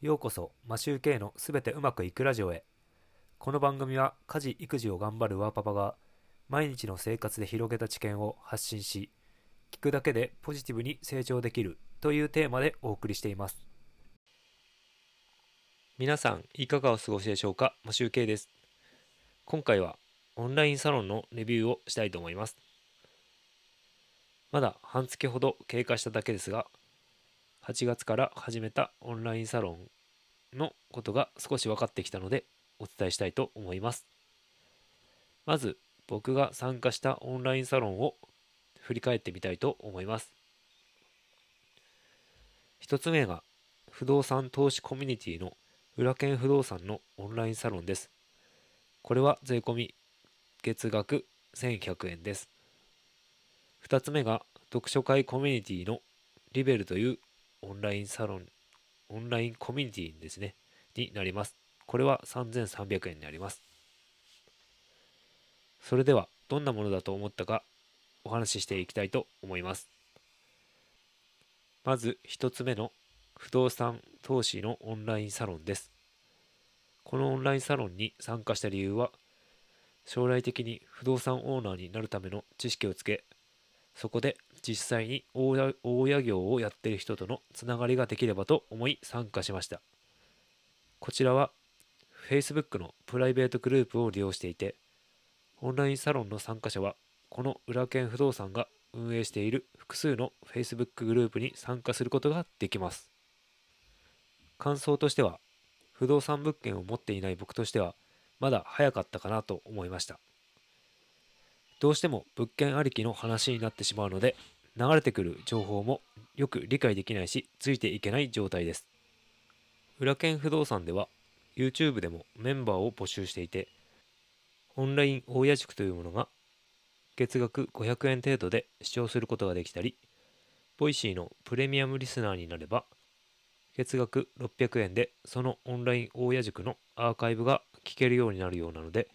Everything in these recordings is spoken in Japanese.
ようこそマシューケイのすべてうまくいくラジオへ。この番組は家事育児を頑張るワーパパが毎日の生活で広げた知見を発信し聞くだけでポジティブに成長できるというテーマでお送りしています。皆さんいかがお過ごしでしょうか？マシューケイです。今回はオンラインサロンのレビューをしたいと思います。まだ半月ほど経過しただけですが8月から始めたオンラインサロンのことが少し分かってきたのでお伝えしたいと思います。まず僕が参加したオンラインサロンを振り返ってみたいと思います。一つ目が不動産投資コミュニティの裏剣不動産のオンラインサロンです。これは税込み月額1100円です。2つ目が読書会コミュニティのリベルというオンラインサロン、オンラインコミュニティですね、になります。これは3300円になります。それでは、どんなものだと思ったかお話ししていきたいと思います。まず1つ目の不動産投資のオンラインサロンです。このオンラインサロンに参加した理由は、将来的に不動産オーナーになるための知識をつけ、そこで実際に大家業をやっている人とのつながりができればと思い参加しました。こちらは Facebook のプライベートグループを利用していて、オンラインサロンの参加者はこの裏剣不動産が運営している複数の Facebook グループに参加することができます。感想としては、不動産物件を持っていない僕としては、まだ早かったかなと思いました。どうしても物件ありきの話になってしまうので、流れてくる情報もよく理解できないし、ついていけない状態です。裏剣不動産では、YouTube でもメンバーを募集していて、オンライン大家塾というものが、月額500円程度で視聴することができたり、 Voicy のプレミアムリスナーになれば、月額600円でそのオンライン大家塾のアーカイブが聞けるようになるようなので、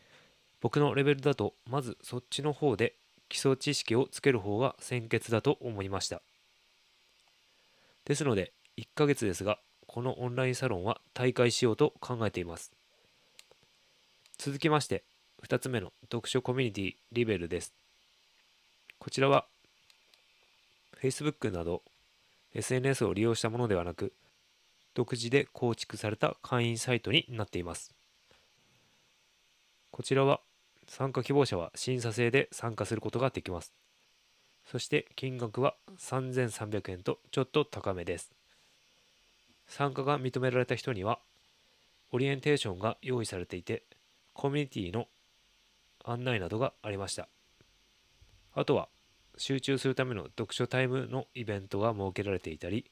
僕のレベルだとまずそっちの方で基礎知識をつける方が先決だと思いました。ですので1ヶ月ですがこのオンラインサロンは大会しようと考えています。続きまして2つ目の読書コミュニティリベルです。こちらは Facebook など SNS を利用したものではなく独自で構築された会員サイトになっています。こちらは参加希望者は審査制で参加することができます。そして金額は3300円とちょっと高めです。参加が認められた人にはオリエンテーションが用意されていてコミュニティの案内などがありました。あとは集中するための読書タイムのイベントが設けられていたり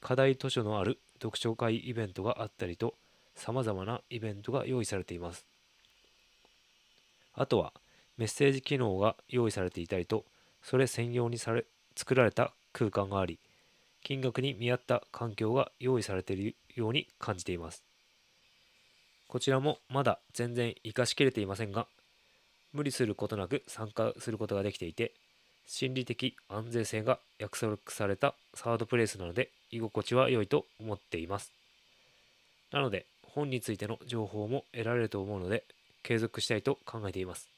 課題図書のある読書会イベントがあったりと様々なイベントが用意されています。あとはメッセージ機能が用意されていたりと、それ専用にされ作られた空間があり、金額に見合った環境が用意されているように感じています。こちらもまだ全然活かしきれていませんが、無理することなく参加することができていて、心理的安全性が約束されたサードプレイスなので居心地は良いと思っています。なので本についての情報も得られると思うので継続したいと考えています。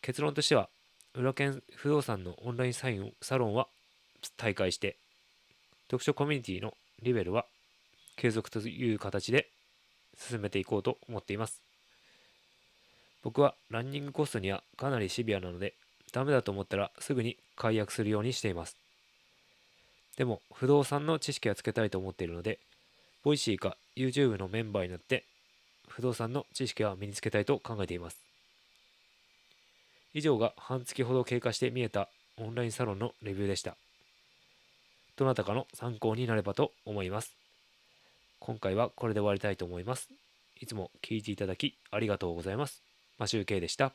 結論としては、裏剣不動産のオンラインサインサロンは大会して、読書コミュニティのリベルは継続という形で進めていこうと思っています。僕はランニングコストにはかなりシビアなので、ダメだと思ったらすぐに解約するようにしています。でも、不動産の知識はつけたいと思っているので、 Voicy か YouTube のメンバーになって不動産の知識は身につけたいと考えています。以上が半月ほど経過して見えたオンラインサロンのレビューでした。どなたかの参考になればと思います。今回はこれで終わりたいと思います。いつも聞いていただきありがとうございます。マシュウケイでした。